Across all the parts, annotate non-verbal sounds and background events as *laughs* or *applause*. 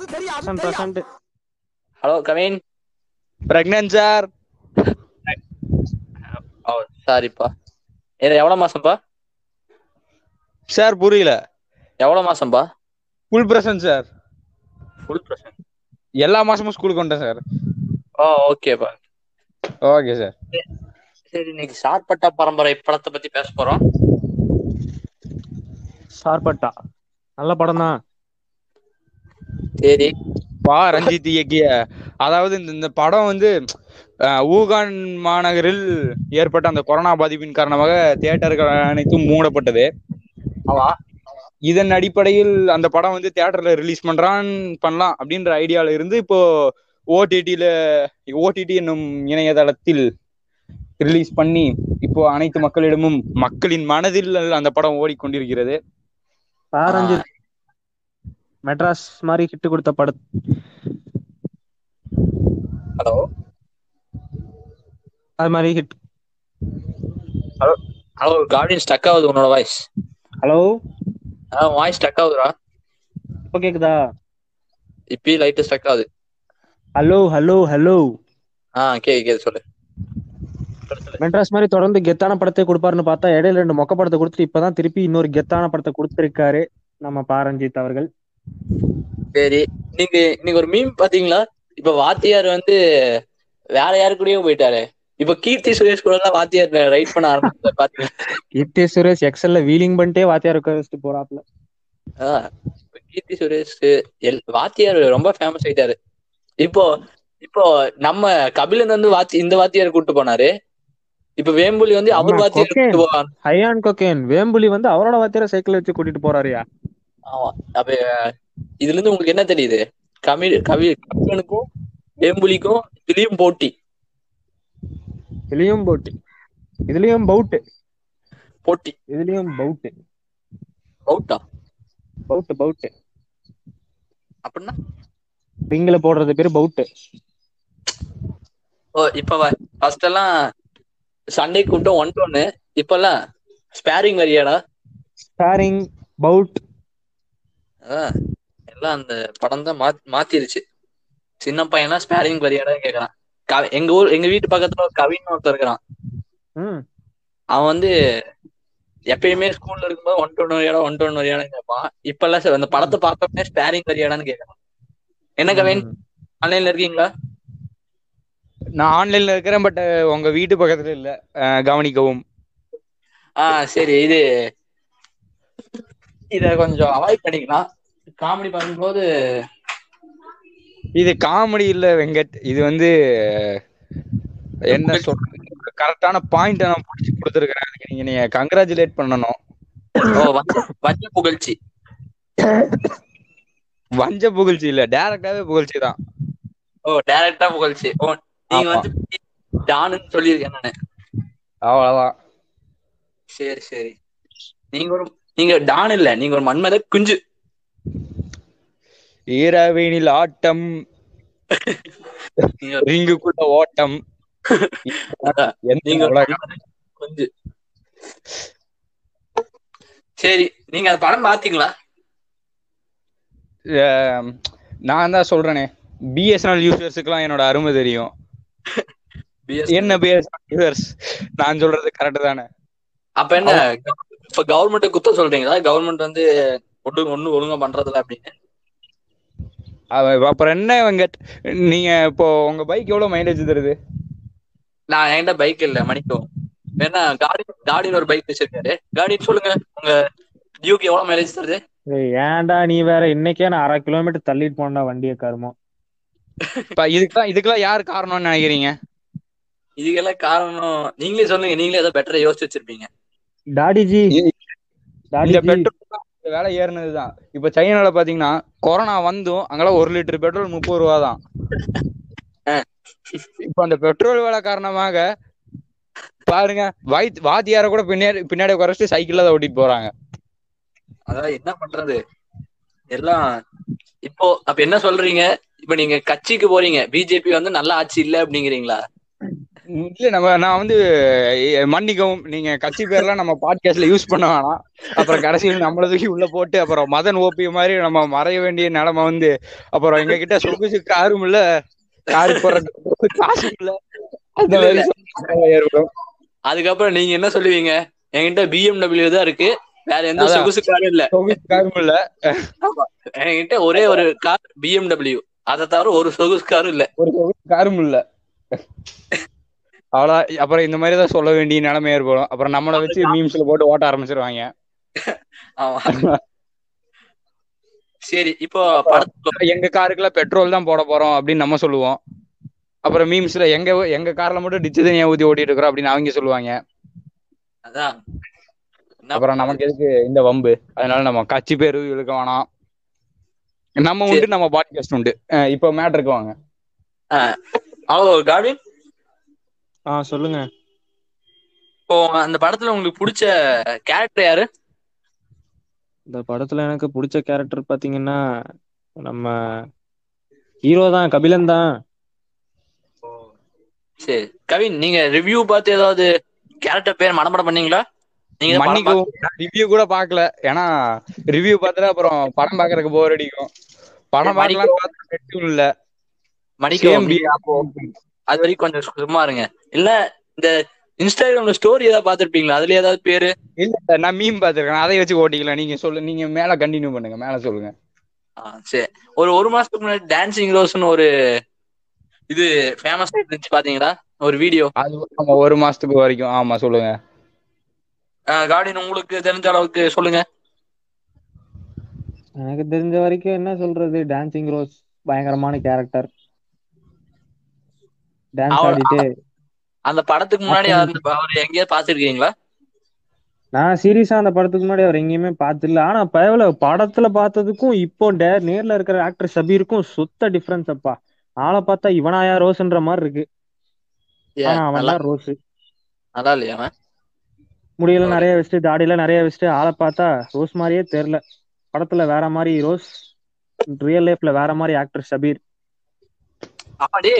Present hello Kavin pregnant sir oh சாரிப்பா இது எவ்வளவு மாசம்ப்பா சார் புரியல. எவ்வளவு மாசம்பா full present sir full present எல்லா மாசமும் ஸ்கூலுக்கு வந்துட்டேன் சார் ஓ ஓகேப்பா ஓகே சார் சரி இன்னைக்கு சார்பட்டா பரம்பரை படத்தை பத்தி பேச போறோம். சார்பட்டா. நல்ல படம் தான் சரி பா ரஞ்சித் இயக்கிய அதாவது இந்த இந்த படம் வந்து ஊகான் மாநகரில் ஏற்பட்ட அந்த கொரோனா பாதிப்பின் காரணமாக தியேட்டர்கள் அனைத்தும் மூடப்பட்டது. இதன் அடிப்படையில் அந்த படம் வந்து தியேட்டர்ல ரிலீஸ் பண்றான் பண்ணலாம் அப்படின்ற ஐடியால இருந்து இப்போ ஓடிடில ஓடிடி என்னும் இணையதளத்தில் ரிலீஸ் பண்ணி இப்போ அனைத்து மக்களிடமும் மக்களின் மனதில் அந்த படம் ஓடிக்கொண்டிருக்கிறது. பாரஞ்சித் மெட்ராஸ் மாதிரி ஹிட் கொடுத்த படம். ஹலோ அது மாதிரி ஹிட் ஹலோ கார்டியன் ஸ்டக் ஆகுது உன்னோட வாய்ஸ் ஹலோ ஆ வாய்ஸ் ஸ்டக் ஆகுதுடா. இப்போ கேக்குதா? இப்பயும் லைட் ஸ்டக் ஆகுது. ஹலோ ஹலோ ஹலோ ஆ கேக்கு சொல்லு, சொல்லு. மெட்ராஸ் மாதிரி தொடர்ந்து கெத்தான படத்தை கொடுப்பாருன்னு பார்த்தா இடையில ரெண்டு மொக்க படத்தை கொடுத்துட்டு இப்பதான் திருப்பி இன்னொரு கெத்தான படத்தை கொடுத்திருக்காரு நம்ம பாரஞ்சித் அவர்கள். சரி. நீங்க இன்னைக்கு ஒரு மீம் பாத்தீங்களா? இப்ப வாத்தியார் வந்து வேற யாரு கூடயும் போயிட்டாரு. இப்ப கீர்த்தி சுரேஷ் கூட எல்லாம் வாத்தியார் ரைட் பண்ண ஆரம்பிச்சாரு பாத்தீங்களா? கீர்த்தி சுரேஷ் எக்ஸல்ல வீலிங் பண்ணிட்டே வாத்தியார் உட்கார வச்சுட்டு போறாப்ல. கீர்த்தி சுரேஷ் எல் வாத்தியார் ரொம்ப ஃபேமஸ் ஆயிட்டாரு. இப்போ இப்போ நம்ம கபிலன் வந்து வாத்தி இந்த வாத்தியார் கூட்டு போனாரு. இப்ப வேம்புலி வந்து அவர் வாத்தியார் cocaine. கூட்டு போவான். ஹையான் கொக்கேன். வேம்புலி வந்து அவரோட வாத்தியார சைக்கிள் வச்சு கூட்டிட்டு போறாருயா? அப்ப இதுல இருந்து உங்களுக்கு என்ன தெரியுது? கமி கவி கபிலனுக்கும் வேம்புலிக்கும் இதுலயும் போட்டி. இதுலயும் போட்டு. இதுலயும் பவுட்டு போட்டி. இதுலயும் பவுட்டு அவுட்டா பவுட்டு பவுட்டு அப்படின்னா? ரிங்ல போடுறது பேரு பவுட்டு ஓ இப்ப ஃபர்ஸ்ட் எல்லாம் சண்டே கூப்பிட்டோம் ஒன் ஒன்னு இப்ப எல்லாம் ஸ்பேரிங் வரியாடா? ஸ்பாரிங் பவுட் எல்லாம் அந்த படம் தான் மாத்திருச்சு. சின்ன பையனா ஸ்பேரிங் வரியாடா கேக்குறான். எங்க ஊர் எங்க வீட்டு பக்கத்துல ஒரு கவின்னு ஒருத்தர் இருக்கிறான். ம். அவன் வந்து எப்பயுமே ஸ்கூல்ல இருக்கும்போது ஒன் டொன் வரியாடா ஒன் டொன் வரியாடான்னு கேட்பான் இப்ப எல்லாம் சரி, அந்த படத்தை பார்த்தோன்னே ஸ்பேரிங் வரியாடான்னு கேக்குறான். என்ன கவின். ஆன்லைன்ல இருக்கீங்களா? நான் ஆன்லைன்ல இருக்கிறேன் பட் உங்க வீட்டு பக்கத்துல இல்ல. கவனிக்கவும். ஆ சரி இது இத கொஞ்சம் அவாய்ட் பண்ணிக்கலாம். காமெடி பண்ணும்போது இது காமெடி இல்ல வெங்கட். இது வந்து என்ன சொல்றது கரெக்டான பாயிண்ட் நான் பிடிச்சி கொடுத்துருக்கேன் அதுக்கு நீங்க நீங்க கங்க்ராச்சுலேட் பண்ணணும். ஓ வஞ்ச வஞ்ச புகழ்ச்சி. வஞ்ச புகழ்ச்சி இல்ல டைரக்டாவே புகழ்ச்சி தான். ஓ டைரக்டா புகழ்ச்சி. ஓ நீங்க. வந்து டானுன்னு சொல்லியிருக்கேன் நானு. அவ்வளவுதான். சரி சரி. நீங்க ஒரு நீங்க டான் இல்ல நீங்க ஒரு மன்மத குஞ்சு. ஈரவேனில் ஆட்டம் ரிங்குக்குள்ள ஓட்டம். சரி நீங்க அந்த படம் பாத்தீங்களா? நான் தான் சொல்றேனே. பிஎஸ்என்எல் யூசர்ஸுக்குலாம் என்னோட அருமை தெரியும். என்ன பிஎஸ்என்எல் யூசர்ஸ் நான் சொல்றது கரெக்ட் தானே? அப்ப என்ன இப்ப கவர்மெண்ட் குத்தம் சொல்றீங்களா? கவர்மெண்ட் வந்து ஒண்ணு ஒண்ணு ஒழுங்கா பண்றதில்ல அப்படின்னு. அப்புறம் என்ன வெங்கட் நீங்க இப்போ உங்க பைக் எவ்வளவு மைலேஜ் தருது? நான் என்கிட்ட பைக் இல்ல மணிக்கும் வேணா காடி காடின்னு ஒரு பைக் வச்சிருக்காரு. காடின்னு சொல்லுங்க. உங்க டியூக்கு எவ்வளவு மைலேஜ் தருது? ஏன்டா நீ வேற? இன்னைக்கே நான் அரை கிலோமீட்டர் தள்ளிட்டு போனா வண்டியை கருமம். இப்ப இதுக்கெல்லாம் இதுக்கெல்லாம் யார் காரணம்னு நினைக்கிறீங்க? இதுக்கெல்லாம் காரணம் நீங்களே சொல்லுங்க. நீங்களே ஏதோ பெட்டரா யோசிச்சு வச்சிருப்பீங்க. டாடிஜி. இந்த பெட்ரோல் விலை ஏறினதுதான். இப்ப சைனால பாத்தீங்கன்னா கொரோனா வந்தும் அங்கெல்லாம் ஒரு லிட்டர் பெட்ரோல் முப்பது ரூபா தான். இப்ப அந்த பெட்ரோல் விலை காரணமாக பாருங்க வாய் வாத்தியார கூட பின்னாடி பின்னாடி குறைச்சிட்டு சைக்கிள்ல தான் ஓட்டிட்டு போறாங்க. அதான் என்ன பண்றது? எல்லாம் இப்போ அப்ப என்ன சொல்றீங்க? இப்ப நீங்க கட்சிக்கு போறீங்க. பிஜேபி வந்து நல்ல ஆட்சி இல்ல அப்படிங்கிறீங்களா? இல்ல நம்ம நான் வந்து மன்னிக்கவும். நீங்க கட்சி பேர்லாம் நம்ம பாட்காஸ்ட்ல யூஸ் பண்ண வேணாம். அப்புறம் கடைசியில் நம்மள தூக்கி உள்ள போட்டு அப்புறம் மதன் ஓபி மாதிரி நம்ம மறைய வேண்டிய நிலைமை வந்து அப்புறம் எங்க கிட்ட சொகுசு காரும் இல்ல காரு போற காசும் இல்ல. அந்த மாதிரி அதுக்கப்புறம் நீங்க என்ன சொல்லுவீங்க? என்கிட்ட பிஎம்டபிள்யூ தான் இருக்கு. வேற எந்த. சொகுசு காரும் இல்ல. சொகுசு காரும் இல்ல. என்கிட்ட ஒரே ஒரு கார் பிஎம்டபிள்யூ அதை தவிர ஒரு சொகுசு காரும் இல்ல. ஒரு சொகுசு காரும் இல்ல. அவ்வளவு அப்புறம் இந்த மாதிரி தான் சொல்ல வேண்டிய நிலைமை ஏற்படும். அப்புறம் நம்மளை வச்சு மீம்ஸ்ல போட்டு ஓட்ட ஆரம்பிச்சிருவாங்க. சரி இப்போ எங்க காருக்குலாம் பெட்ரோல் தான் போட போறோம் அப்படின்னு நம்ம சொல்லுவோம். அப்புறம் மீம்ஸ்ல எங்க எங்க கார்ல மட்டும் டிச்சு தனியா ஊத்தி ஓட்டிட்டு இருக்கிறோம் அப்படின்னு அவங்க சொல்லுவாங்க. அதான். அப்புறம் நமக்கு எதுக்கு இந்த வம்பு? அதனால நம்ம கட்சி பேரு இழுக்க வேணாம். நம்ம உண்டு நம்ம பாட்காஸ்ட் உண்டு. இப்போ மேட்ருக்கு வாங்க. ஹலோ கார்வின் ஆ சொல்லுங்க. இப்போ அந்த படத்துல உங்களுக்கு பிடிச்ச கேரக்டர் யாரு? இந்த படத்துல எனக்கு பிடிச்ச கேரக்டர் பாத்தீங்கன்னா நம்ம ஹீரோ தான் கபிலன் தான். சரி. கவின் நீங்க ரிவ்யூ பார்த்து ஏதாவது கேரக்டர் பேர் மனப்படம் பண்ணீங்களா? நீங்க மன்னிக்கவும். ரிவ்யூ கூட பார்க்கல. ஏன்னா ரிவ்யூ பார்த்துட்டு அப்புறம் படம் பார்க்கறதுக்கு போர் அடிக்கும். படம் பார்க்கலாம் இல்ல. பார்க்க- அது வரைக்கும் கொஞ்சம் சும்மா இருங்க. இல்ல இந்த இன்ஸ்டாகிராம்ல ஸ்டோரி ஏதாவது பாத்திருப்பீங்களா அதுல ஏதாவது பேரு? இல்ல நான் மீம் பார்த்திருக்கேன். அதை வச்சு ஓட்டிக்கலாம். நீங்க சொல்லு நீங்க மேல கண்டினியூ பண்ணுங்க. மேல சொல்லுங்க. ஆ, சரி. ஒரு ஒரு மாசத்துக்கு முன்னாடி டான்சிங் ரோஸ்னு ஒரு இது ஃபேமஸ் இருந்துச்சு பாத்தீங்களா? ஒரு வீடியோ அது ஒரு மாசத்துக்கு வரைக்கும். ஆமா சொல்லுங்க. கார்டின் உங்களுக்கு தெரிஞ்ச அளவுக்கு சொல்லுங்க. எனக்கு தெரிஞ்ச வரைக்கும் என்ன சொல்றது? டான்சிங் ரோஸ் பயங்கரமான கேரக்டர் டான்ஸ் ஆடிட்டு. அந்த படத்துக்கு முன்னாடி அவர் எங்கேயாவது பாத்துருக்கீங்களா நான் சீரியஸா அந்த படத்துக்கு முன்னாடி அவர் எங்கேயுமே பார்த்ததில்ல ஆனா பயவுல படத்துல பார்த்ததுக்கும் இப்போ டே- நேர்ல இருக்கிற ஆக்டர் ஷபீருக்கும் சுத்த டிஃபரன்ஸ் அப்பா. ஆளை பார்த்தா இவனாயா ரோஸ்ன்ற மாதிரி இருக்கு. ஆனா அவன் ரோஸ். நல்லா இல்லையா அவன்? முடியல. நிறைய வச்சுட்டு தாடியில நிறைய வச்சுட்டு ஆளை பார்த்தா ரோஸ் மாதிரியே தெரியல படத்துல வேற மாதிரி ரோஸ் ரியல் லைஃப்ல வேற மாதிரி ஆக்டர் ஷபீர் ஆமாடி.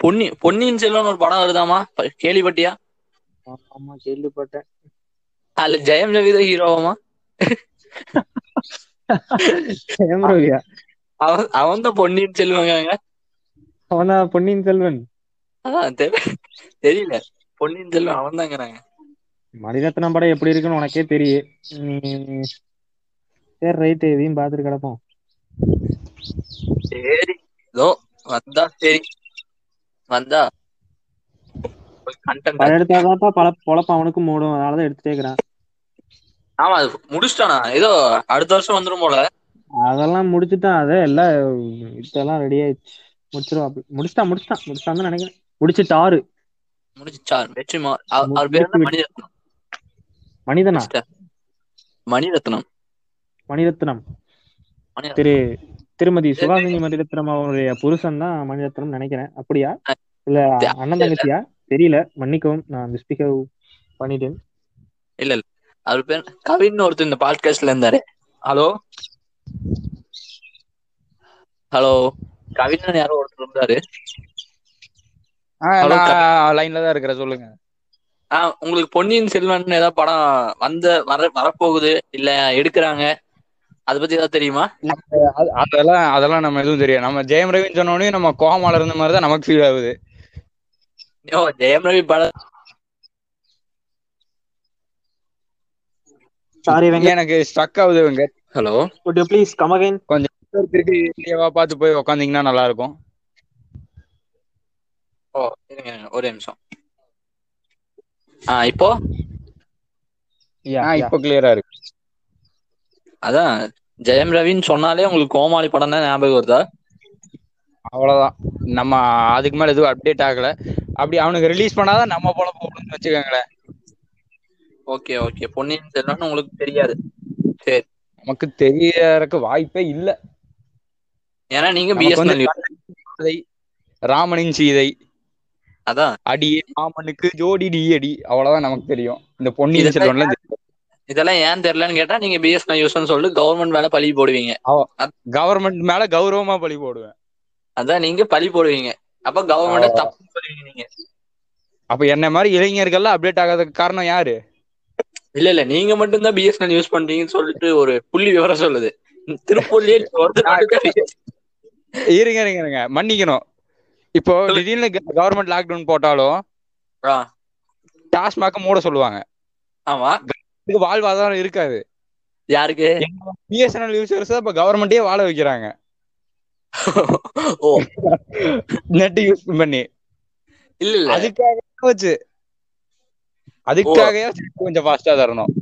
பொன்னி பொன்னியின் செல்வன் ஒரு படம் வருதாமா கேள்விப்பட்டியா? ஆமா கேள்விப்பட்டேன். அதுல ஜெயம் தான் ஹீரோவாமா ஏம்ரோவியா அவன் அவன் தான் பொன்னியின் செல்வங்க அவன்தான் பொன்னியின் செல்வன்? அதான் தெரியல. பொன்னியின் செல்வன் அவன் தாங்கிறாங்க. மணிரத்னம் படம் எப்படி இருக்குன்னு உனக்கே தெரியும் சரி ரைட் இதையும் பார்த்துட்டு கிடப்போம். சரி. ஏதோ வந்தா சரி. வந்தா? படம் எடுத்தாதான்ப்பா பல பொழப்பு அவனுக்கும் மூடும். அதனாலதான் எடுத்துட்டே இருக்கிறான். ஆமா அது முடிச்சிட்டானா? ஏதோ அடுத்த வருஷம் வந்துரும் போல. அதெல்லாம் முடிச்சுட்டான் அதே எல்லாம் இதெல்லாம் ரெடி ஆயிடுச்சு. முடிச்சிருவா. முடிச்சிட்டான். முடிச்சிட்டான் முடிச்சிட்டான் நினைக்கிறேன். முடிச்சிட்டாரு. முடிச்சார் வெற்றிமார் அவ- அவர் பேர் மணிரத்னம். மணிரத்னம். மணிரத்னம். மணிரத்னம். திரு திருமதி சுகாசினி மணிரத்னம் அவருடைய புருஷன் தான் மணிரத்னம் நினைக்கிறேன். அப்படியா? இல்ல அண்ணன் தங்கச்சியா? தெரியல. மன்னிக்கவும் நான் மிஸ்பிகவ் பண்ணிட்டேன். இல்ல இல்ல. அவர் பேர் கவின் ஒருத்தர் இந்த பாட்காஸ்ட்ல இருந்தாரு. ஹலோ? ஹலோ? கவின் யாரோ ஒருத்தர் இருந்தாரு. Hello, லைன்ல தான் இருக்கிற சொல்லுங்க. ஆஹ் உங்களுக்கு பொன்னியின் செல்வன் ஏதாவது படம் வந்த வர வரப்போகுது இல்ல எடுக்கிறாங்க? அத பத்தி ஏதாவது தெரியுமா? அது- அதெல்லாம் அதெல்லாம் நம்ம எதுவும் தெரியும் நம்ம ஜெயம் ரவின்னு சொன்னோடனே நம்ம கோமால இருந்த மாதிரி தான் நமக்கு ஃபீல் ஆகுது. ஓ ஜெயம் ரவி படம் சாரி வெங்கட். எனக்கு ஸ்டக் ஆகுது இவங்க hello would you please come again திருப்பி இந்தியாவா பார்த்து போய் உக்காந்தீங்கன்னா நல்லா இருக்கும் ஓ இருங்க, ஒரே நிமிஷம். ஆ இப்போ? ஆ, இப்போ கிளியரா இருக்கு. அதான் ஜெயம் ரவின்னு சொன்னாலே உங்களுக்கு கோமாளி படம் தான் ஞாபகம் வருதா? அவ்வளவுதான். நம்ம அதுக்கு மேல எதுவும் அப்டேட் ஆகல. அப்படி அவனுக்கு ரிலீஸ் பண்ணாதான் நம்ம போல போகணும்னு வச்சுக்கோங்களேன். Okay okay. பொன்னியின் செல்வன் உங்களுக்கு தெரியாது. சரி. நமக்கு தெரியறதுக்கு வாய்ப்பே இல்ல. ஏன்னா நீங்க பிஎஸ்என்எல் ராமனின் சீதை அதான். அடியே ராமனுக்கு ஜோடி டி அடி அவ்வளவுதான் நமக்கு தெரியும். இந்த பொன்னியின் செல்வன்ல. இதெல்லாம் ஏன் தெரியலன்னு கேட்டா நீங்க பிஎஸ்என்எல் யூஸ்னு சொல்லி கவர்மெண்ட் மேல பழி போடுவீங்க. கவர்மெண்ட் மேல கௌரவமா பழி போடுவேன். அதான் நீங்க பழி போடுவீங்க. அப்ப கவர்மெண்ட் தப்பு சொல்லுவீங்க நீங்க. அப்ப என்ன மாதிரி இளைஞர்கள்லாம் அப்டேட் ஆகாததுக்கு காரணம் யாரு? இல்ல இல்ல. நீங்க மட்டும் தான் பிஎஸ்என்எல் யூஸ் பண்றீங்கன்னு சொல்லிட்டு ஒரு புள்ளி விவரம் சொல்லுது. திருப்பூர்லயே இருங்க இருங்க இருங்க. மன்னிக்கணும். இப்போ திடீர்னு கவர்மெண்ட் லாக்டவுன் போட்டாலும் டாஸ்மாக மூட சொல்லுவாங்க. ஆமா. இதுக்கு வாழ்வாதாரம் இருக்காது. யாருக்கு? பிஎஸ்என்எல் யூசர்ஸ் இப்ப கவர்மெண்டே வாழ வைக்கிறாங்க. ஓ. நெட் யூஸ் பண்ணி. இல்ல இல்ல அதுக்காக வச்சு. அதுக்காகவே கொஞ்சம் ஃபாஸ்டா தரணும்.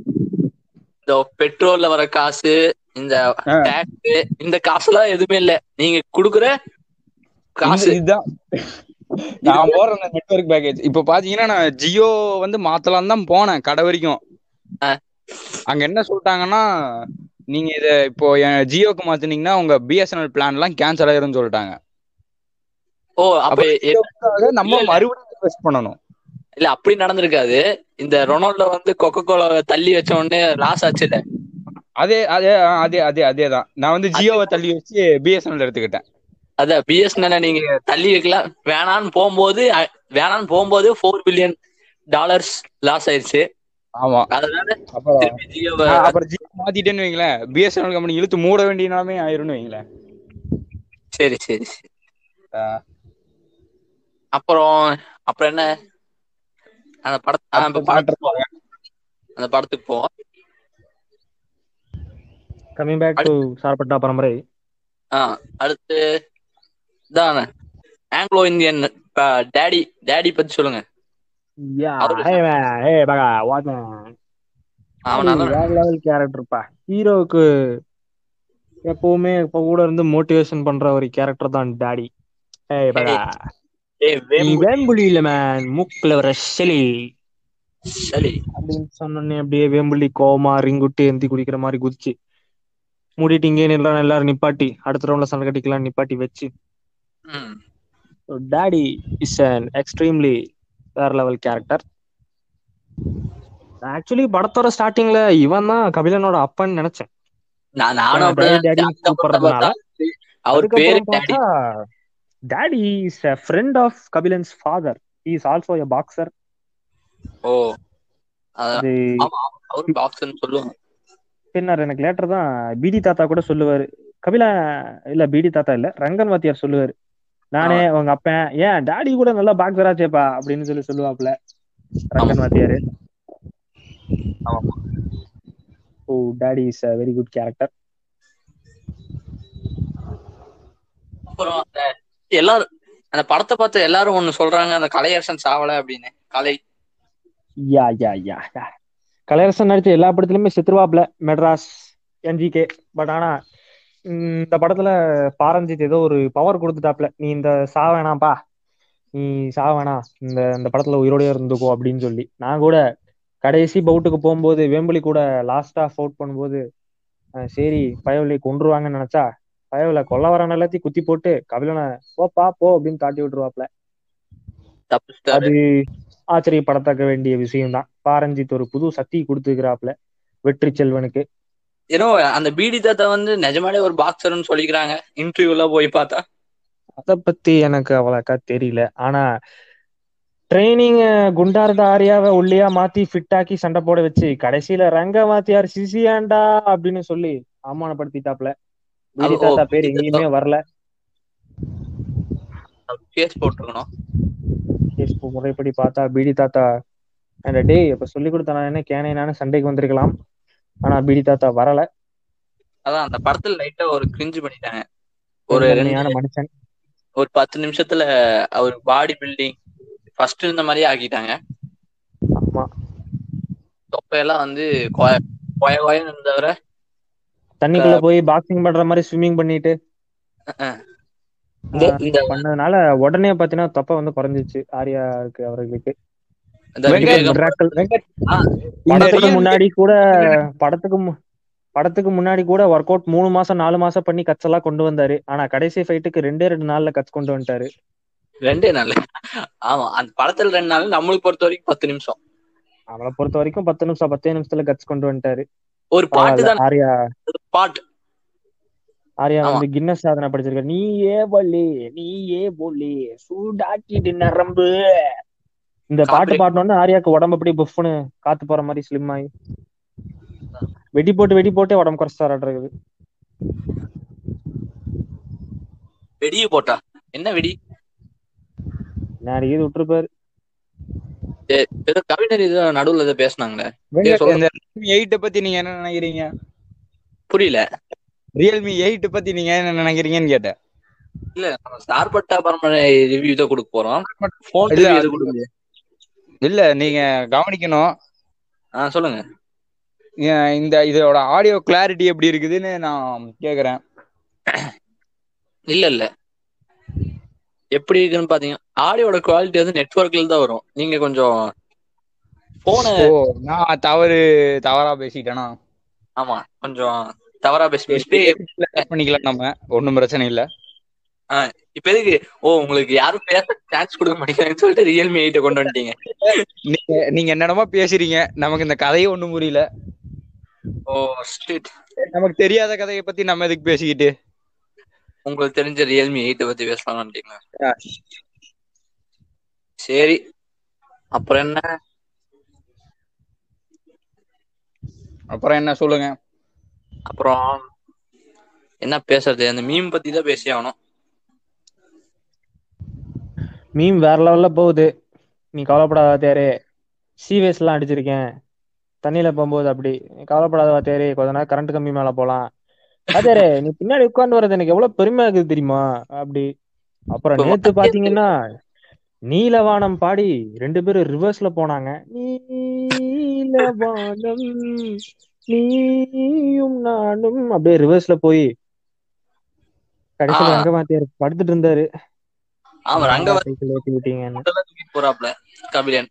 இந்த பெட்ரோல்ல வர காசு இந்த. டேக்ஸ் இந்த காசுலாம் எதுவுமே இல்ல. நீங்க குடுக்குற காசு. இதுதான். நான் போற அந்த நெட்வொர்க் பேக்கேஜ் இப்ப பாத்தீங்கன்னா நான் ஜியோ வந்து மாத்தலாம் தான் போனேன் கடை வரைக்கும். அங்க என்ன சொல்லிட்டாங்கன்னா நீங்க இத இப்போ ஜியோக்கு மாத்துனீங்கன்னா உங்க B S N L plan எல்லாம் கேன்சல் ஆயிரும்னு சொல்லிட்டாங்க. ஓ அப்ப நம்ம. மறுபடியும் இன்வெஸ்ட் பண்ணணும். இல்ல அப்படி நடந்திருக்காது. இந்த ரொனால்டோ வந்து கொக்கோ கோலா தள்ளி வச்ச உடனே லாஸ் ஆச்சுல. அதே அதே அதே அதே அதே தான். நான் வந்து ஜியோவை தள்ளி வச்சு பிஎஸ்என்எல் எடுத்துக்கிட்டேன். அத பிஎஸ்என்எல் நீங்க தள்ளி வைக்கலாம் வேணான்னு போகும்போது வேணான்னு போகும்போது ஃபோர் பில்லியன் டாலர்ஸ் லாஸ் ஆயிருச்சு. ஆமா. அதனால அப்புறம் ஜியோ மாத்திட்டேன்னு வைங்களேன். பிஎஸ்என்எல் கம்பெனி இழுத்து மூட வேண்டிய நிலைமை ஆயிரும்னு வைங்களேன். சரி சரி. அப்புறம் அப்புறம் என்ன? அந்த படத்து போவோம் அந்த படத்துக்கு போவோம் கமிங் பேக் டு சார்பட்டா பரம்பரை. ஆ அடுத்து தான் ஆங்கிலோ இந்தியன் டேடி டேடி பத்தி சொல்லுங்க. கேரக்டர்ப்பா ஹீரோவுக்கு எப்பவுமே இப்ப கூட இருந்து மோட்டிவேஷன் பண்ற ஒரு கேரக்டர் தான் டாடி ஏய் பகா வேம்புலி இல்ல மேன் மூக்குல வர செலி. அப்படின்னு சொன்னோடனே அப்படியே வேம்புலி கோவமா ரிங்குட்டு எந்தி குடிக்கிற மாதிரி குதிச்சு. மூடிட்டு இங்கே நில்லாம் எல்லாரும் நிப்பாட்டி. அடுத்த ரவுண்ட்ல சண்டை கட்டிக்கலாம் நிப்பாட்டி வச்சு. டாடி இஸ் அன் எக்ஸ்ட்ரீம்லி வேற லெவல் கேரக்டர் ஆக்சுவலி படத்தோட ஸ்டார்டிங்ல இவன் தான் கபிலனோட அப்பன்னு நினைச்சேன். அவர் பேரு daddy is a friend of Kabilan's father is also a boxer oh அவரு பாக்ஸ்ன்னு சொல்லுவாங்க. பின்னர் எனக்கு லேட்டர் தான் பிடி தாத்தா கூட சொல்லுவாரு. கபிலா இல்ல பிடி தாத்தா இல்ல ரங்கன் வாத்தியார் சொல்லுவாரு. நானே உங்க அப்பன் ஏன் டாடி கூட நல்லா பாக்ஸர் ஆச்சேப்பா அப்படின்னு சொல்லி சொல்லுவாப்ல ரங்கன் வாத்தியாரு. ஓ daddy is a very good character அப்புறம் அந்த எல்லாரும் அந்த படத்தை பார்த்து எல்லாரும் ஒண்ணு சொல்றாங்க அந்த கலையரசன் சாவல அப்படின்னு கலை. யா யா யா கலையரசன் நடிச்ச எல்லா படத்துலயுமே செத்துருவாப்ல மெட்ராஸ் என்ஜிகே பட் ஆனா இந்த படத்துல பாரஞ்சித் ஏதோ ஒரு பவர் கொடுத்துட்டாப்ல. நீ இந்த சா வேணாம்ப்பா நீ சா வேணாம் இந்த இந்த படத்துல உயிரோடயே இருந்துக்கோ அப்படின்னு சொல்லி. நான் கூட கடைசி பவுட்டுக்கு போகும்போது வேம்புலி கூட லாஸ்டா ஃபவுட் பண்ணும்போது சரி பயவலி கொன்றுவாங்கன்னு நினைச்சா பயவல கொல்ல வரான எல்லாத்தையும் குத்தி போட்டு கபிலனை போப்பா போ அப்படின்னு தாட்டி விட்டுருவாப்ல. அது ஆச்சரியப்படத்தக்க வேண்டிய விஷயம்தான். பாரஞ்சித் ஒரு புது சக்தி கொடுத்துக்கிறாப்ல வெற்றி செல்வனுக்கு. ஏன்னோ அந்த பீடி தாத்தா வந்து நிஜமாலே ஒரு பாக்ஸர்னு சொல்லிக்கிறாங்க. இன்டர்வியூல போய் பார்த்தா. அத பத்தி எனக்கு அவ்வளோக்கா தெரியல. ஆனா ட்ரைனிங் குண்டா இருந்த ஆரியாவை ஒல்லியா மாத்தி ஃபிட் ஆக்கி சண்டை போட வச்சு கடைசியில ரங்க வாத்தியார் சிசியாண்டா அப்படின்னு சொல்லி அவமானப்படுத்திட்டாப்ல. ஓ, தாத்தா பேர். எங்கேயுமே வரல. கேஸ் போட்டிருக்கணும். கேஸ் முறைப்படி பார்த்தா பீடி தாத்தா அந்த டேய் இப்ப சொல்லி கொடுத்த நான் என்ன கேனை நானே சண்டைக்கு வந்திருக்கலாம். ஆனா பீடி தாத்தா வரல. அதான் அந்த படத்துல லைட்டா ஒரு கிரிஞ்சு பண்ணிட்டாங்க. ஒரு பெருந்தன்மையான மனுஷன். ஒரு பத்து நிமிஷத்துல அவர் பாடி பில்டிங் ஃபர்ஸ்ட் இருந்த மாதிரியே ஆக்கிட்டாங்க. ஆமா. தொப்பையெல்லாம் வந்து கொய கொய கொயன்னு இருந்தவரை தண்ணிக்குள்ள போய் பாக்ஸிங் பண்ற மாதிரி ஸ்விம்மிங் பண்ணிட்டு பண்ணதுனால உடனே பாத்தீங்கன்னா தொப்பை வந்து குறைஞ்சிச்சு ஆரியாருக்கு அவர்களுக்கு. முன்னாடி கூட படத்துக்கு மு- படத்துக்கு முன்னாடி கூட ஒர்க் அவுட் மூணு மாசம் நாலு மாசம் பண்ணி கட்ஸ் எல்லாம் கொண்டு வந்தாரு. ஆனா கடைசி ஃபைட்டுக்கு ரெண்டே ரெண்டு நாள்ல கட்ஸ் கொண்டு வந்துட்டாரு. ரெண்டே நாள் ஆமா அந்த படத்துல ரெண்டு நாள் நம்மளுக்கு பொறுத்த வரைக்கும் பத்து நிமிஷம். அவளை பொறுத்த வரைக்கும் பத்து நிமிஷம் பத்தே நிமிஷத்துல கட்ஸ் கொண்டு வந்துட்டாரு. ஒரு பாட்டு. தான் ஆர்யா. பாட்டு. ஆர்யா. வந்து கின்னஸ் சாதனை படிச்சிருக்காரு. நீ ஏ வள்ளி நீ ஏ போலி சூடாக்கிட்டு நரம்பு. இந்த பாட்டு பாடணும்னு ஆரியாக்கு உடம்பு அப்படியே புஃப்னு காத்து போற மாதிரி ஸ்லிம் ஆகி வெடி போட்டு வெடி போட்டே உடம்பு குறைச்சாராட்டு இருக்குது. வெடியை போட்டா? என்ன வெடி? நான் இது விட்டுருப்பாரு. ஏதோ கவிஞர் ஏதோ நடுவுல ஏதோ பேசுனாங்களே. எயிட்ட பத்தி நீங்க என்ன நினைக்கிறீங்க? புரியல. ரியல்மி எயிட் பத்தி நீங்க என்ன நினைக்கிறீங்கன்னு கேட்டேன். இல்ல நம்ம ஸ்டார்பட்டா பரம்பரை ரிவ்யூ தான் கொடுக்க போறோம். போன் ரிவ்யூ கொடுக்க இல்ல நீங்க கவனிக்கணும். ஆ சொல்லுங்க. இந்த இதோட ஆடியோ கிளாரிட்டி எப்படி இருக்குதுன்னு நான் கேக்குறேன். இல்ல இல்ல. எப்படி இருக்குன்னு பாத்தீங்க ஆடியோட குவாலிட்டி வந்து நெட்வொர்க்ல தான் வரும். நீங்க கொஞ்சம் போன நான் தவறு தவறா பேசிட்டேனா? ஆமா கொஞ்சம் தவறா பேசி பண்ணிக்கலாம் நம்ம ஒண்ணும் பிரச்சனை இல்ல. இப்ப எதுக்கு? ஓ உங்களுக்கு யாரும் பேச சான்ஸ் கொடுக்க மாட்டேங்கிறாங்கன்னு சொல்லிட்டு ரியல்மி எயிட்ட கொண்டு வந்துட்டீங்க. நீங்க நீங்க என்னென்னமோ பேசுறீங்க. நமக்கு இந்த கதையே ஒண்ணும் புரியல. ஓ ஸ்ட்ரீட் நமக்கு தெரியாத கதையை பத்தி நம்ம எதுக்கு பேசிக்கிட்டு? உங்களுக்கு தெரிஞ்ச ரியல்மி எயிட்ட பத்தி பேசலாம்னு சரி. அப்புறம் என்ன? அப்புறம் என்ன சொல்லுங்க? அப்புறம் என்ன பேசுறது? அந்த மீம் பத்தி தான் பேசி ஆகணும். மீம் வேற லெவல்ல போகுது. நீ கவலைப்படாத வாத்தியாரே. சீவேஸ் எல்லாம் அடிச்சிருக்கேன். தண்ணியில போகும்போது அப்படி. நீ கவலைப்படாத வாத்தியாரே கொஞ்ச நேரம் கரண்ட் கம்பி மேல போலாம். வாத்தியாரே நீ பின்னாடி உட்கார்ந்து வர்றது எனக்கு எவ்வளவு பெருமையா இருக்குது தெரியுமா? அப்படி. அப்புறம் நேத்து பாத்தீங்கன்னா நீலவானம் பாடி ரெண்டு பேரும் ரிவர்ஸ்ல போனாங்க. நீலவானம் நீயும் நானும் அப்படியே ரிவர்ஸ்ல போய் கடைசியில ஆ. ரங்க வாத்தியார் படுத்துட்டு இருந்தாரு. ஏத்தி விட்டீங்கன்னு தூக்கிட்டு போறாப்ல கபிலன்.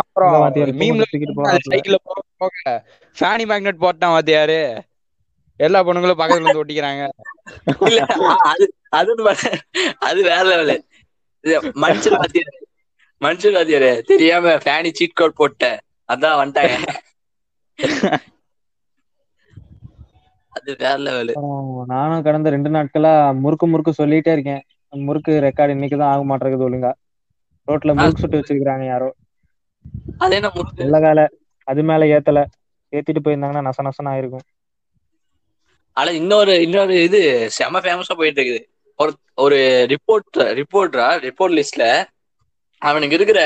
அப்புறம் மீம்ல சைக்கிள்ல போக போக ஃபேனி மேக்னெட் போட்டான் வாத்தியாரு. எல்லா பொண்ணுங்களும் பக்கத்துல இருந்து ஒட்டிக்கிறாங்க. அது அது வேற லெவலு மனுஷன் வாத்தியாரு. மனுஷன் வாத்தியாரு தெரியாம ஃபேனி சீட் கோட் போட்ட. அதான் வந்துட்டாங்க. அது வேற லெவலு நானும் கடந்த ரெண்டு நாட்களா முறுக்கு முறுக்கு சொல்லிட்டே இருக்கேன். முறுக்கு ரெக்கார்டு இன்னைக்குதான் ஆக மாட்டேங்குது ஒழுங்கா. ரோட்ல முறுக்கு சுட்டு வச்சிருக்காங்க யாரோ. அது என்ன முறுக்கு? நல்ல வேலை அது மேல ஏத்தல. ஏத்திட்டு போயிருந்தாங்கன்னா நச நசன ஆயிருக்கும். ஆனா இன்னொரு இன்னொரு இது செம ஃபேமஸா போயிட்டு இருக்குது. ஒரு ஒரு ரிப்போர்ட் ரிப்போர்ட்ரா ரிப்போர்ட் லிஸ்ட்ல அவனுக்கு இருக்கிற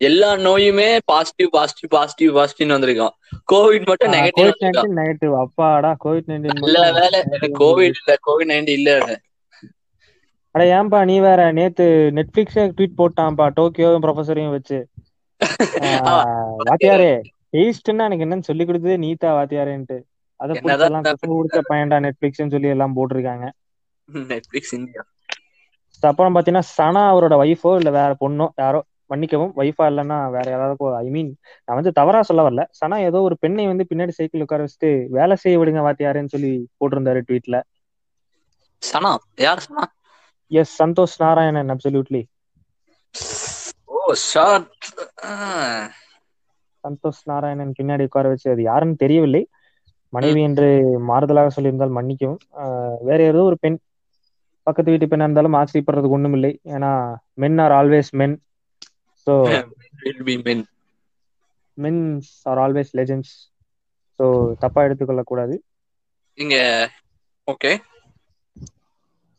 எல்லா நோயுமே பாசிட்டிவ் பாசிட்டிவ் பாசிட்டிவ் பாசிட்டிவ்னு வந்திருக்கான் கோவிட் மட்டும் நெகட்டிவ் நெகட்டிவ் அப்பாடா கோவிட் நைன்டீன் நல்ல வேலை கோவிட் இல்ல கோவிட் நைன்டீன் இல்ல அட ஏன்பா நீ வேற? நேத்து நெட்ஃபிளிக்ஸே ட்வீட் போட்டான்ப்பா. டோக்கியோவும் ப்ரொஃபஸரையும் வச்சு. வாத்தியாரே டேஸ்ட்னா எனக்கு என்னன்னு சொல்லி கொடுத்ததே நீதா வாத்தியாரேன்ட்டு. அதை குடிச்ச பையன்டா நெட்ஃபிளிக்ஸ்னு சொல்லி எல்லாம் போட்டிருக்காங்க. Netflix India. அப்புறம் பாத்தீங்கன்னா சனா அவரோட ஒய்ஃபோ இல்ல வேற பொண்ணோ யாரோ மன்னிக்கவும் ஒய்ஃபா இல்லைன்னா வேற யாராவது ஐ மீன் நான் வந்து தவறா சொல்ல வரல. சனா ஏதோ ஒரு பெண்ணை வந்து பின்னாடி சைக்கிள் உட்கார வச்சுட்டு வேலை செய்ய விடுங்க வாத்தியாரேன்னு சொல்லி போட்டிருந்தாரு ட்வீட்ல. சனா? யார் Sana? Yes Santhosh Narayanan absolutely oh short Santhosh Narayanan பின்னாடி உட்கார வச்சு அது யாருன்னு தெரியவில்லை. மனைவி என்று மாறுதலாக சொல்லியிருந்தால் மன்னிக்கவும். வேற ஏதோ ஒரு பெண் பக்கத்து வீட்டு பெண்ணா இருந்தாலும் ஆச்சரியப்படுறதுக்கு ஒண்ணும் இல்லை ஏன்னா men are always men so men mens are always legends so தப்பா எடுத்துக்கொள்ள கூடாது இங்க ஓகே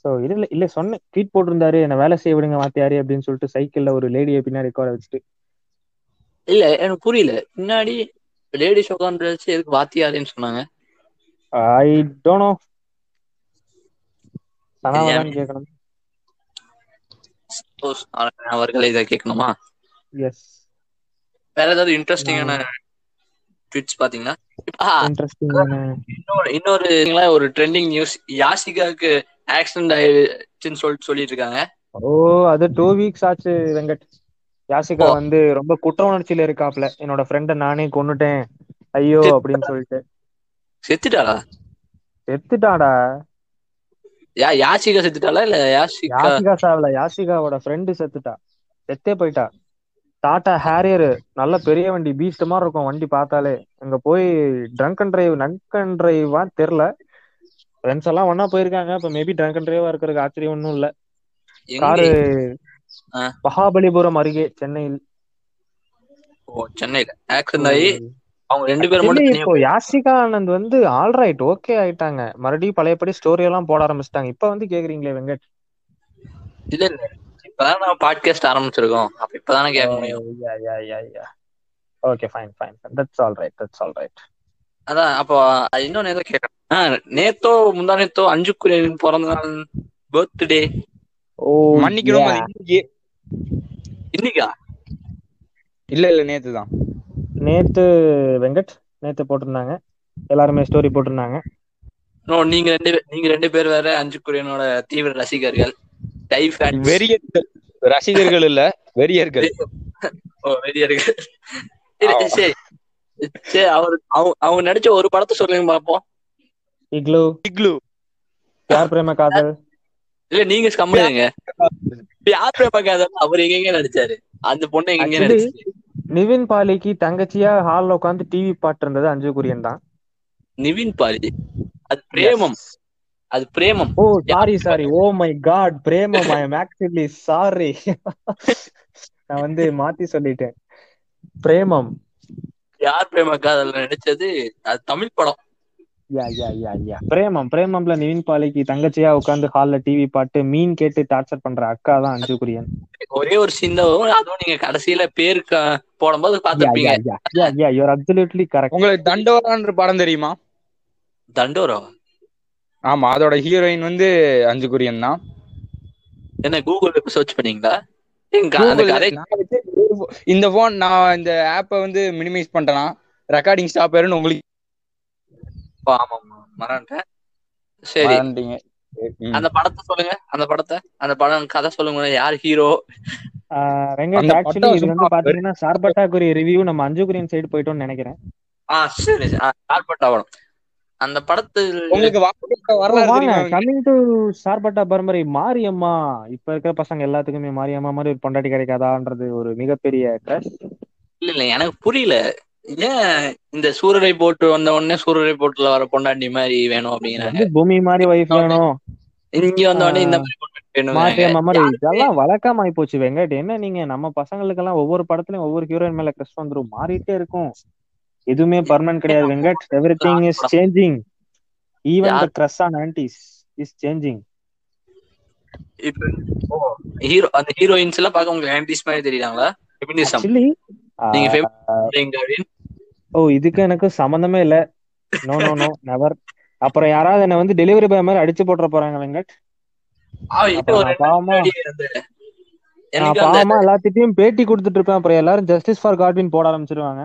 ஸோ இல்ல இல்ல சொன்னேன். ட்வீட் போட்டிருந்தாரு. என்ன வேலை செய்ய விடுங்க வாத்தியாரு அப்படின்னு சொல்லிட்டு சைக்கிள்ல ஒரு லேடியை பின்னாடி உட்கார வச்சுட்டு. இல்ல எனக்கு புரியல. பின்னாடி லேடிஸ் உட்காந்து எதுக்கு வாத்தியாருன்னு சொன்னாங்க? ஐ டோன்ட் நோ சனாவதான் கேட்கணும் அவர்கள் இதை கேட்கணுமா? எஸ் வேற ஏதாவது இன்ட்ரெஸ்டிங்கான ட்வீட்ஸ் இன்ட்ரெஸ்டிங் இன்னொரு இன்னொரு ஒரு ட்ரெண்டிங் நியூஸ் யாசிகாவுக்கு ஆக்சிடென்ட் ஆயிடுச்சுன்னு சொல்லிட்டு சொல்லிட்டு இருக்காங்க ஓ அது டூ வீக்ஸ் ஆச்சு வெங்கட். யாசிகா. வந்து ரொம்ப குற்ற உணர்ச்சியில இருக்காப்ல. என்னோட ஃப்ரெண்ட நானே கொன்னுட்டேன். ஐயோ அப்படின்னு சொல்லிட்டு. செத்துட்டாளா? செத்துட்டாடா. யா யாசிகா செத்துட்டாளா? இல்ல யாசிகா? யாசிகா சாவல யாசிகாவோட ஃப்ரெண்டு செத்துட்டா. செத்தே போயிட்டா. டாடா ஹேரியர் நல்ல பெரிய வண்டி பீஸ்ட் மாதிரி இருக்கும் வண்டி பார்த்தாலே. அங்க போய் ட்ரங்க் அண்ட் டிரைவ் நங்க் அண்ட் டிரைவா தெரியல. ஃப்ரெண்ட்ஸ் எல்லாம் ஒண்ணா போயிருக்காங்க. இப்ப மேபி ட்ரங்க் அண்ட் டிரைவா இருக்கிறதுக்கு ஆச்சரியம் ஒன்றும் இல்ல. காரு. மகாபலிபுரம் அருகே சென்னையில். ஓ சென்னையில. ஆக்சிடென்ட் ஆகி அவங்க ரெண்டு பேரும் மட்டும் இப்போ யாஷிகா ஆனந்த் வந்து ஆல்ரைட் ஓகே ஆயிட்டாங்க. மறுபடியும் பழையபடி ஸ்டோரி எல்லாம் போட ஆரம்பிச்சிட்டாங்க. இப்ப வந்து கேக்குறீங்களே வெங்கட்? இல்ல இல்ல. இப்பதான் நம்ம பாட்காஸ்ட் ஆரம்பிச்சிருக்கோம். அப்ப இப்பதானே கேட்க முடியும். Yeah yeah okay fine fine that's all right that's all right அதான் அப்போ இன்னொன்னு ஏதோ கேட்கறேன். ஆஹ் நேத்தோ முந்தா நேத்தோ அஞ்சு குரியன் பிறந்த நாள் பர்த்டே ஓ மன்னிக்கணும் இன்னைக்கு. இல்ல இல்ல நேத்து தான் நேத்து வெங்கட் நேத்து போட்டிருந்தாங்க எல்லாருமே ஸ்டோரி போட்டிருந்தாங்க நோ நீங்க ரெண்டு பேர் நீங்க ரெண்டு பேர் வேற அஞ்சு குரியனோட தீவிர ரசிகர்கள் டை ஃபேன் வெறியர்கள் ரசிகர்கள் இல்ல வெறியர்கள் ஓ வெறியர்கள். சரி சரி அவர் அவங்க அவங்க நடிச்ச ஒரு படத்தை சொல்லுங்க பாப்போம் இக்லு. இக்லு. யார் பிரேம காதல்? இல்ல நீங்க கம்மிடுங்க யார் பிரேம காதல் அவர் எங்கெங்க நடிச்சாரு? அந்த பொண்ணு எங்க நடிச்சு நிவின் பாலிக்கு தங்கச்சியா ஹால்ல உட்காந்து டிவி பாட்டு இருந்தது அஞ்சு குரியன் தான். நிவின் பாலி. அது பிரேமம். அது Premam. Oh sorry sorry oh my God Premam. I am actually sorry நான் வந்து மாத்தி சொல்லிட்டேன். பிரேமம். யார் பிரேம காதல் நடிச்சது? அது தமிழ் படம். யா யா யா யா பிரேமம் பிரேமம்ல நிவின் பாலிக்கு தங்கச்சியா உட்காந்து ஹால்ல டிவி பாட்டு மீன் கேட்டு டார்ச்சர் பண்ற அக்கா தான் அஞ்சு குரியன் ஒரே ஒரு சீன் தான் அதுவும் நீங்க கடைசியில பேரு போடும்போது யா பாத்துருப்பீங்க yeah yeah you're absolutely correct உங்களுக்கு தண்டோரான்ற படம் தெரியுமா? தண்டோரா? ஆமா அதோட ஹீரோயின் வந்து அஞ்சு குரியன் தான். என்ன கூகுள் சர்ச் பண்ணீங்களா? இந்த போன் நான் இந்த ஆப்பை வந்து மினிமைஸ் பண்ணிட்டேனா? ரெக்கார்டிங் ஸ்டாப் உங்களுக்கு ஓ, ஆமா ஆமா மறந்துட்டேன். சரி. அந்த படத்தை சொல்லுங்க. அந்த படத்தை அந்த படம் கதை சொல்லுங்க. யார் ஹீரோ? ஆக்சுவலி இது வந்து சும்மா பாத்தீங்கன்னா சார்பட்டாக்குரிய ரிவ்யூ நம்ம அஞ்சு சைடு போயிட்டோம்னு நினைக்கிறேன். ஆ சரி கார்பட்டா படம் அந்த படத்தில் உங்களுக்கு கம்மிங் டு சார்பட்டா பரம்பரை மாரியம்மா. இப்ப இருக்கிற பசங்க எல்லாத்துக்குமே மாரியம்மா மாதிரி ஒரு பொண்டாட்டி கிடைக்காதான்றது ஒரு மிகப்பெரிய கிரஷ் இல்ல இல்ல எனக்கு புரியல. ஏன் இந்த சூரரை போட்டு வந்த உடனே சூரரை போட்டுல வர பொண்டாட்டி மாதிரி வேணும் அப்படிங்கிறாங்க பூமி மாதிரி வைஃப் வேணும். இங்க வந்த உடனே இந்த மாதிரி இதெல்லாம் வழக்கமா ஆயி போச்சு வெங்கட். என்ன நீங்க நம்ம பசங்களுக்கெல்லாம் ஒவ்வொரு படத்துலயும் ஒவ்வொரு ஹீரோயின் மேல கிரஷ் வந்துரும். மாறிட்டே இருக்கும். எதுவுமே பர்மனன்ட் கிடையாது Venkat. Everything is changing even the crush on aunties is changing hero அந்த ஹீரோயின்ஸ் எல்லாம் பார்க்க உங்களுக்கு ஆன்டிஸ் மாதிரி தெரியுறாங்களா நீங்க ஓ இதுக்கு எனக்கு சம்பந்தமே இல்ல. நோ நோ நோ நெவர் அப்புறம் யாராவது என்ன வந்து டெலிவரி பாய் மாதிரி அடிச்சு போட்டுற போறாங்க வெங்கட். பாவமா எல்லாத்திட்டையும் பேட்டி கொடுத்துட்டு இருப்பேன். அப்புறம் எல்லாரும் ஜஸ்டிஸ் ஃபார் காட்வின் போட ஆரம்பிச்சிருவாங்க.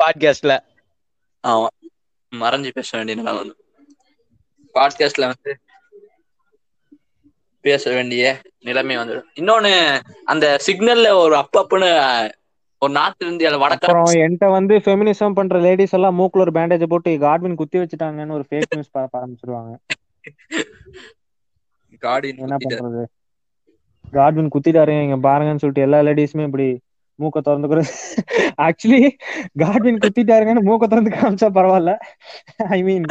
பாட்காஸ்ட்ல ஆமா. மறைஞ்சு பேச வேண்டிய பாட்காஸ்ட்ல வந்து பேச வேண்டிய நிலைமை வந்துடும் இன்னொன்னு அந்த சிக்னல்ல ஒரு அப்பப்புன்னு ஒரு நார்த் இந்தியால வடக்க அப்புறம் என்கிட்ட வந்து ஃபெமினிசம் பண்ற லேடிஸ் எல்லாம் மூக்குல ஒரு பேண்டேஜ் போட்டு காட்வின் குத்தி வச்சுட்டாங்கன்னு ஒரு ஃபேக் நியூஸ் பரப்ப ஆரம்பிச்சிருவாங்க காடின் என்ன பண்றது? காட்வின் குத்திட்டாரு இங்க பாருங்கன்னு சொல்லிட்டு எல்லா லேடிஸுமே இப்படி மூக்க திறந்து ஆக்சுவலி காட்வின் குத்திட்டாருங்கன்னு மூக்க திறந்து காமிச்சா பரவாயில்ல. ஐ மீன்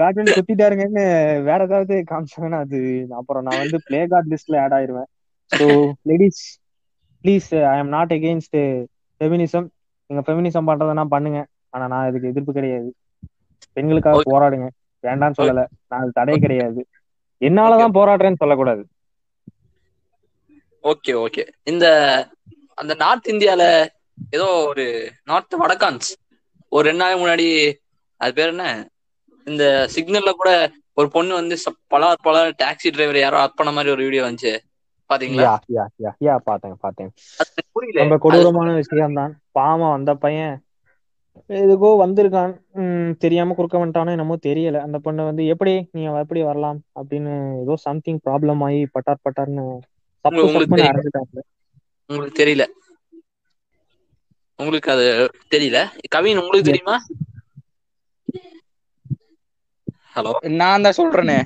காட்வின் குத்திட்டாருங்கன்னு வேற ஏதாவது காமிச்சாங்கன்னா அது அப்புறம் நான் வந்து பிளே கார்ட் லிஸ்ட்ல add ஆயிருவேன். So ladies please I am not against feminism நீங்க ஃபெமினிசம் பண்றதுனா பண்ணுங்க. ஆனா நான் இதுக்கு எதிர்ப்பு கிடையாது. பெண்களுக்காக. போராடுங்க. வேண்டாம்னு சொல்லல. நான் அது தடை கிடையாது. என்னாலதான் போராடுறேன்னு சொல்லக்கூடாது. ஓகே ஓகே இந்த அந்த நார்த் இந்தியால ஏதோ ஒரு நார்த் வடகான்ஸ் ஒரு ரெண்டு நாள் முன்னாடி அது பேர் என்ன? இந்த சிக்னல்ல கூட ஒரு பொண்ணு வந்து ச- பல பல டாக்ஸி டிரைவர் யாரோ அர்ப்பண மாதிரி ஒரு வீடியோ வந்துச்சு. பாத்தீங்களா? பாத்தேன் பாத்தேன். ரொம்ப கொடூரமான விஷயம் தான் பாவம் அந்த பையன் எதுக்கோ வந்திருக்கான். தெரியாம குறுக்க வந்துட்டானோ என்னமோ தெரியல. அந்த பொண்ணு வந்து எப்படி? நீ எப்படி வரலாம்? அப்படின்னு ஏதோ சம்திங் ப்ராப்ளம் ஆகி பட்டார் பட்டார்னு உங்களுக்கு தெரியல. உங்களுக்கு அது தெரியல. கவின் உங்களுக்கு தெரியுமா? ஹலோ நான் தான் சொல்றேனே.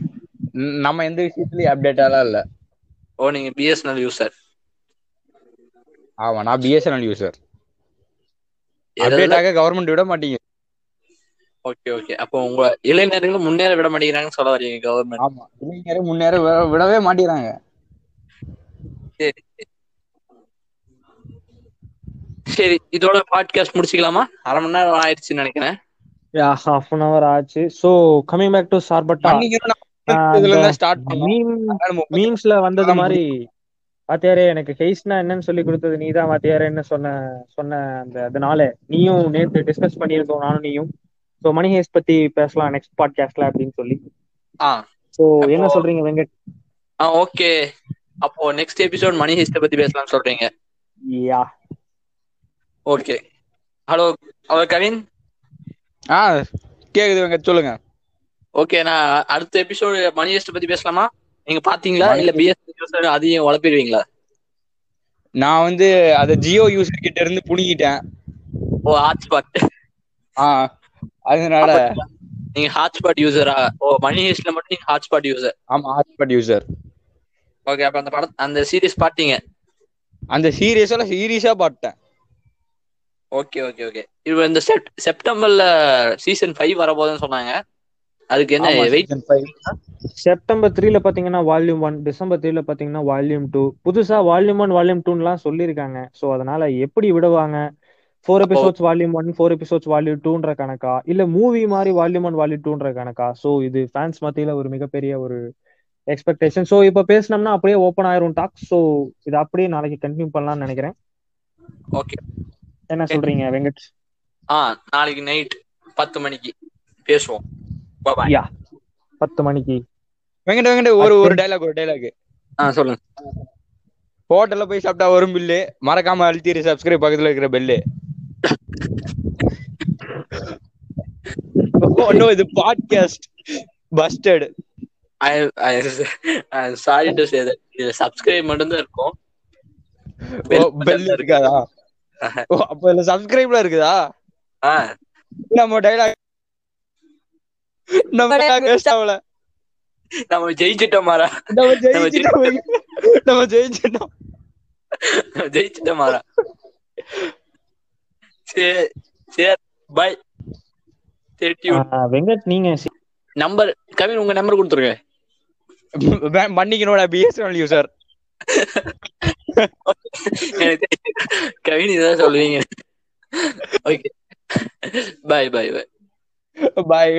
நம்ம எந்த விஷயத்துலயும் அப்டேட்டாலாம் இல்ல. ஓ நீங்க பிஎஸ்என்எல் யூசர் ஆமா நான் பிஎஸ்என்எல் யூசர் அப்டேட் ஆக கவர்மெண்ட் விட மாட்டீங்க. ஓகே ஓகே அப்போ உங்க இளைஞர்கள் முன்னேற விட மாட்டேங்கிறாங்கன்னு சொல்ல வரீங்க கவர்மெண்ட் ஆமா இளைஞரை முன்னேற விடவே மாட்டேங்கிறாங்க சரி சரி இதோட பாட்காஸ்ட் முடிச்சுக்கலாமா? அரை மணி நேரம் ஆயிடுச்சுன்னு நினைக்கிறேன். யா ஹாஃப் அன் அவர் ஆச்சு. So coming back to Sarpatta மீம்ஸ்ல வந்தது மாதிரி வாத்தியாரே எனக்கு ஹெய்ஸ்னா என்னன்னு சொல்லி கொடுத்தது நீதான் வாத்தியாரேன்னு சொன்ன சொன்ன அந்த அதனால நீயும் நேத்து டிஸ்கஸ் பண்ணியிருக்கோம் நானும் நீயும். ஸோ மணி ஹேஸ் பத்தி பேசலாம் நெக்ஸ்ட் பாட்காஸ்ட்ல அப்படின்னு சொல்லி. ஸோ அப்போ- என்ன சொல்றீங்க வெங்கட்? ஆ ஓகே அப்போ நெக்ஸ்ட் எபிசோட் மணி ஹிஸ்ட பத்தி பேசலாம்னு சொல்றீங்க. Yeah. Okay. Hello hello Kavin? ஆ கேக்குது வெங்க சொல்லுங்க. ஓகே நான் அடுத்த எபிசோடு மணி ஹிஸ்ட பத்தி பேசலாமா? நீங்க பாத்தீங்களா? இல்ல பிஎஸ் அதையும் உழப்பிடுவீங்களா நான் வந்து அத ஜியோ யூசர் கிட்ட இருந்து புடுங்கிட்டேன். ஓ ஹாட்ஸ்பாட் ஆ அதனால நீங்க ஹாட்ஸ்பாட் யூசரா ஓ மணி ஹிஸ்ட்ல மட்டும் நீங்க ஹாட்ஸ்பாட் யூசர் ஆமா ஹாட்ஸ்பாட் யூசர் ஓகே அப்ப அந்த படம் அந்த சீரிஸ் பாத்தீங்க? அந்த சீரியஸால சீரியஸா பார்த்தேன் ஓகே ஓகே ஓகே இப்போ இந்த செப்ட் செப்டம்பர்ல சீசன் ஃபைவ் வரப்போகுதுன்னு சொன்னாங்க. அதுக்கு என்ன வெயிட் season five. செப்டம்பர் த்ரீல பாத்தீங்கன்னா வால்யூம் ஒன் டிசம்பர் த்ரீல பாத்தீங்கன்னா வால்யூம் டூ புதுசா வால்யூம் ஒன் வால்யூம் டூன்லாம் சொல்லியிருக்காங்க. ஸோ அதனால எப்படி விடுவாங்க? Four episodes volume one four episodes volume டூன்ற கணக்கா? இல்ல மூவி மாதிரி வால்யூம் ஒன் வால்யூம் டூன்ற கணக்கா? ஸோ இது ஃபேன்ஸ் மத்தியில ஒரு மிகப்பெரிய ஒரு எக்ஸ்பெக்டேஷன் ஸோ இப்போ பேசினோம்னா அப்படியே ஓப்பன் ஆயிரும் டாக் ஸோ இது அப்படியே நாளைக்கு கண்டினியூ பண்ணலாம்னு நினைக்கிறேன். ஓகே என்ன சொல்றீங்க வெங்கட்? ஆ நாளைக்கு நைட் பத்து மணிக்கு பேசுவோம். யா பத்து மணிக்கு. வெங்கட வெங்கட ஒரு ஒரு டைலாக் ஒரு டைலாக் ஆ சொல்லுங்க. ஹோட்டல்ல போய் சாப்பிட்டா வரும் பில்லு. மறக்காம அழுத்திரு சப்ஸ்கிரைப் பக்கத்துல இருக்கிற பெல்லு நோ *laughs* இது podcast busted sorry to say இதுல சப்ஸ்கிரைப் மட்டும் தான் இருக்கும். பெல் இருக்காதா? ஓ அப்ப இதுல சப்ஸ்கிரைப்ல இருக்குதா? நம்ம டைலாக் நம்ம வேஸ்ட் ஆகல. நம்ம ஜெயிச்சிட்டோம் மாறா நம்ம ஜெயிச்சிட்டோம். நம்ம ஜெயிச்சிட்டோம். ஜெயிச்சிட்டோம் மாறா சரி சரி பாய் சரி வெங்கட் நீங்க சி- நம்பர் கவின் உங்க நம்பர் கொடுத்துருங்க. மன்னிக்கணும்டா பிஎஸ்என்எல் யூசர். கவினி தான் சொல்லுவீங்க ஓகே பாய் பாய் பாய் பாய்